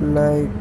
like